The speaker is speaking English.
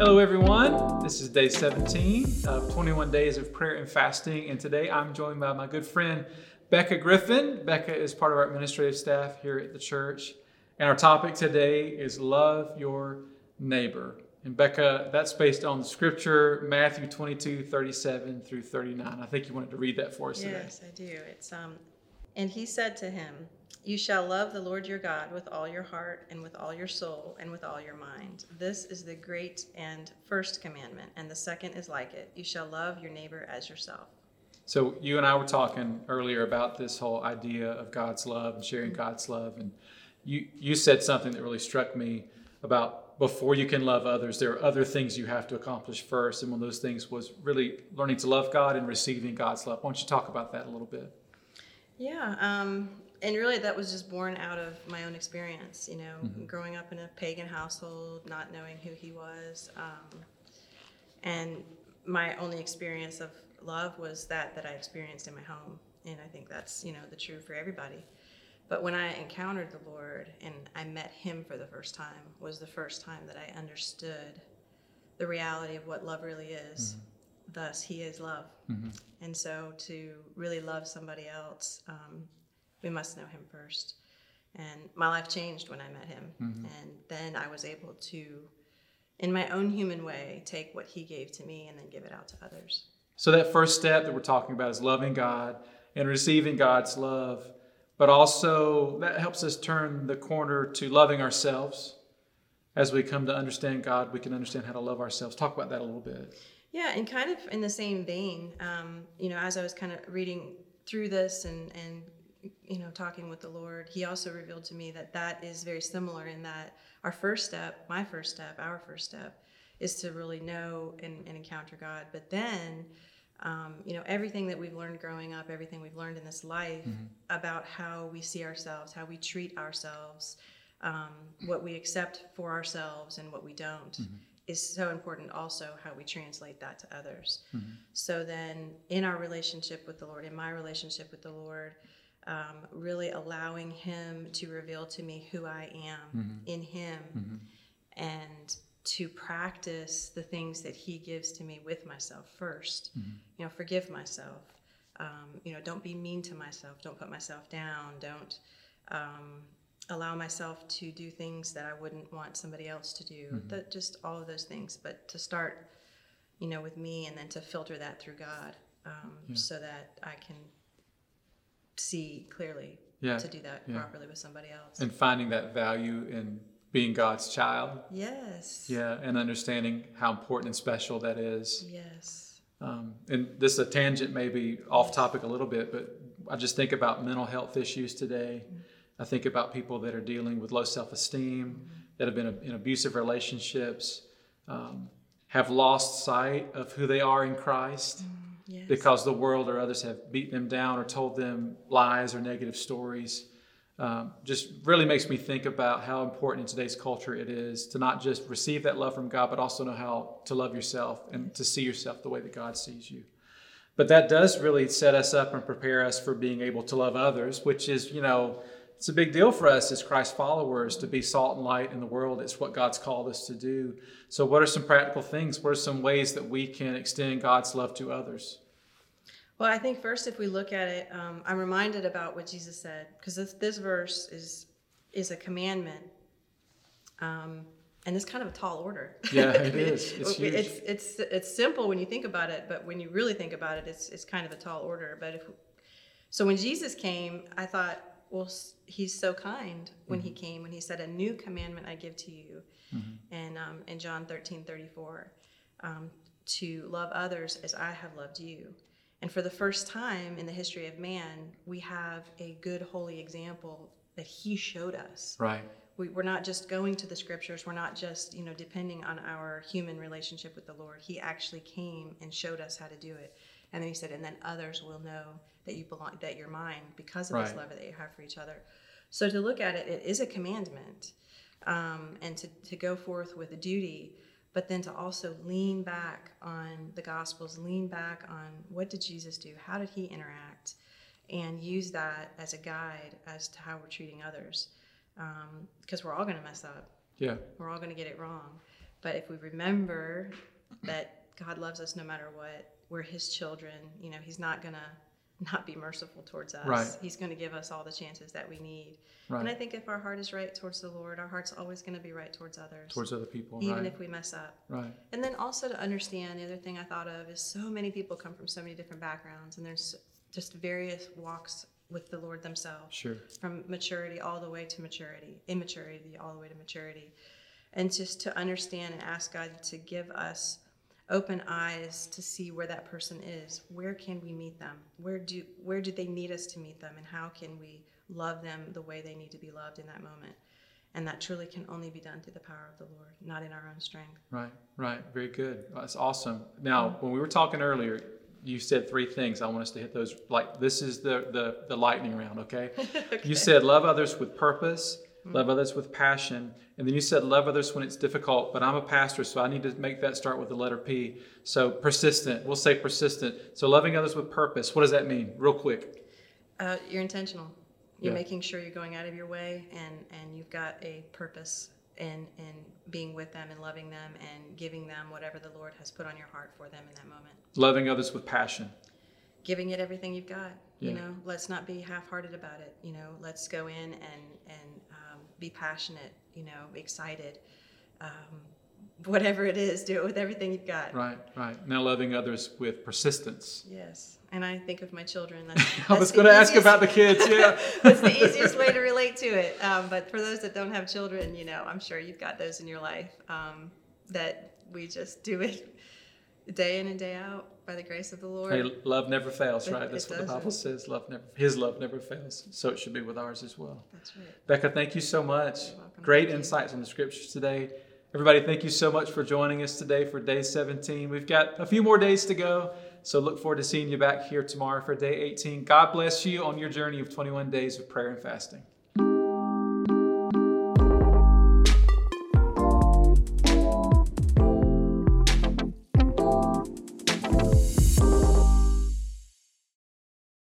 Hello, everyone. This is day 17 of 21 days of prayer and fasting, and today I'm joined by my good friend Becca Griffin. Becca is part of our administrative staff here at the church, and our topic today is love your neighbor. And Becca, that's based on the scripture Matthew 22, 37 through 39. I think you wanted to read that for us yes, today. I do. It's um, and he said to him, "You shall love the Lord your God with all your heart and with all your soul and with all your mind. This is the great and first commandment, and the second is like it: You shall love your neighbor as yourself." So you and I were talking earlier about this whole idea of God's love and sharing God's love, and you you said something that really struck me about before you can love others, there are other things you have to accomplish first, and one of those things was really learning to love God and receiving God's love. Why don't you talk about that a little bit? Yeah, um, and really that was just born out of my own experience. You know, growing up in a pagan household, not knowing who he was, um, and my only experience of love was that that I experienced in my home, and I think that's you know the true for everybody. But when I encountered the Lord and I met Him for the first time, was the first time that I understood the reality of what love really is. Thus, He is love. And so, to really love somebody else, um, we must know Him first. And my life changed when I met Him. And then I was able to, in my own human way, take what He gave to me and then give it out to others. So that first step that we're talking about is loving God and receiving God's love, but also that helps us turn the corner to loving ourselves. As we come to understand God, we can understand how to love ourselves. Talk about that a little bit. Yeah, and kind of in the same vein, um, you know, as I was kind of reading through this and and you know talking with the Lord, He also revealed to me that that is very similar in that our first step, my first step, our first step, is to really know and, and encounter God. But then, um, you know, everything that we've learned growing up, everything we've learned in this life about how we see ourselves, how we treat ourselves, um, what we accept for ourselves, and what we don't is so important also how we translate that to others. So then, in our relationship with the Lord, in my relationship with the Lord, um, really allowing Him to reveal to me who I am in Him and to practice the things that He gives to me with myself 1st You know, forgive myself. Um, you know, don't be mean to myself. Don't put myself down. Don't um, allow myself to do things that I wouldn't want somebody else to do. That just all of those things. But to start, you know, with me, and then to filter that through God, um, so that I can see clearly Yeah, to do that yeah. properly with somebody else. And finding that value in being God's child. yes. Yeah, and understanding how important and special that is. Yes. Um, and this is a tangent, maybe off topic a little bit, but I just think about mental health issues today. I think about people that are dealing with low self esteem, that have been in abusive relationships, um, have lost sight of who they are in Christ Yes. because the world or others have beat them down or told them lies or negative stories. Um, just really makes me think about how important in today's culture it is to not just receive that love from God, but also know how to love yourself and to see yourself the way that God sees you. But that does really set us up and prepare us for being able to love others, which is, you know, it's a big deal for us as Christ followers to be salt and light in the world. It's what God's called us to do. So, what are some practical things? What are some ways that we can extend God's love to others? Well, I think first, if we look at it, um, I'm reminded about what Jesus said because this, this verse is is a commandment, um, and it's kind of a tall order. Yeah, it is. It's huge. it's it's it's simple when you think about it, but when you really think about it, it's it's kind of a tall order. But if so, when Jesus came, I thought, well, he's so kind when he came when he said, "A new commandment I give to you," and um, in John 13, 34, um, to love others as I have loved you. And for the first time in the history of man, we have a good, holy example that he showed us. Right. We, we're not just going to the scriptures. We're not just, you know, depending on our human relationship with the Lord. He actually came and showed us how to do it. And then he said, and then others will know that you belong, that you're mine because of this love that you have for each other. So to look at it, it is a commandment, um, and to, to go forth with a duty, but then to also lean back on the Gospels, lean back on what did Jesus do? How did he interact? And use that as a guide as to how we're treating others. Because we're all going to mess up, Yeah. we're all going to get it wrong. But if we remember that God loves us no matter what, we're His children. You know, He's not gonna not be merciful towards us. Right. He's going to give us all the chances that we need. Right. And I think if our heart is right towards the Lord, our heart's always going to be right towards others, Towards other people. even right. if we mess up. right. And then also to understand, the other thing I thought of is so many people come from so many different backgrounds, and there's just various walks with the Lord themselves Sure. from maturity all the way to maturity, immaturity all the way to maturity. And just to understand and ask God to give us open eyes to see where that person is. Where can we meet them? Where do where do they need us to meet them and how can we love them the way they need to be loved in that moment? And that truly can only be done through the power of the Lord, not in our own strength. Right, right. Very good. That's awesome. Now, when we were talking earlier, you said three things. I want us to hit those. Like this is the the, the lightning round. Okay? You said love others with purpose, love others with passion, and then you said love others when it's difficult. But I'm a pastor, so I need to make that start with the letter P. So persistent. We'll say persistent. So loving others with purpose. What does that mean? Real quick. Uh, you're intentional. You're Yeah. making sure you're going out of your way and, and you've got a purpose in, in being with them and loving them and giving them whatever the Lord has put on your heart for them in that moment. Loving others with passion. Giving it everything you've got. You know, let's not be half-hearted about it. You know, let's go in and and be passionate. You know, excited. Um, whatever it is, do it with everything you've got. Right, right. Now loving others with persistence. Yes, and I think of my children. That's, I was going to ask about the kids. Yeah. That's the easiest way to relate to it. Um, but for those that don't have children, you know, I'm sure you've got those in your life um, that we just do it day in and day out by the grace of the Lord. Hey, love never fails, right? it That's what the doesn't. Bible says. Love never, His love never fails. So it should be with ours as well. That's right. Becca, thank you so much. Great Thank you. insights on the scriptures today. Everybody, thank you so much for joining us today for day 17. We've got a few more days to go, so look forward to seeing you back here tomorrow for day 18. God bless you on your journey of 21 days of prayer and fasting.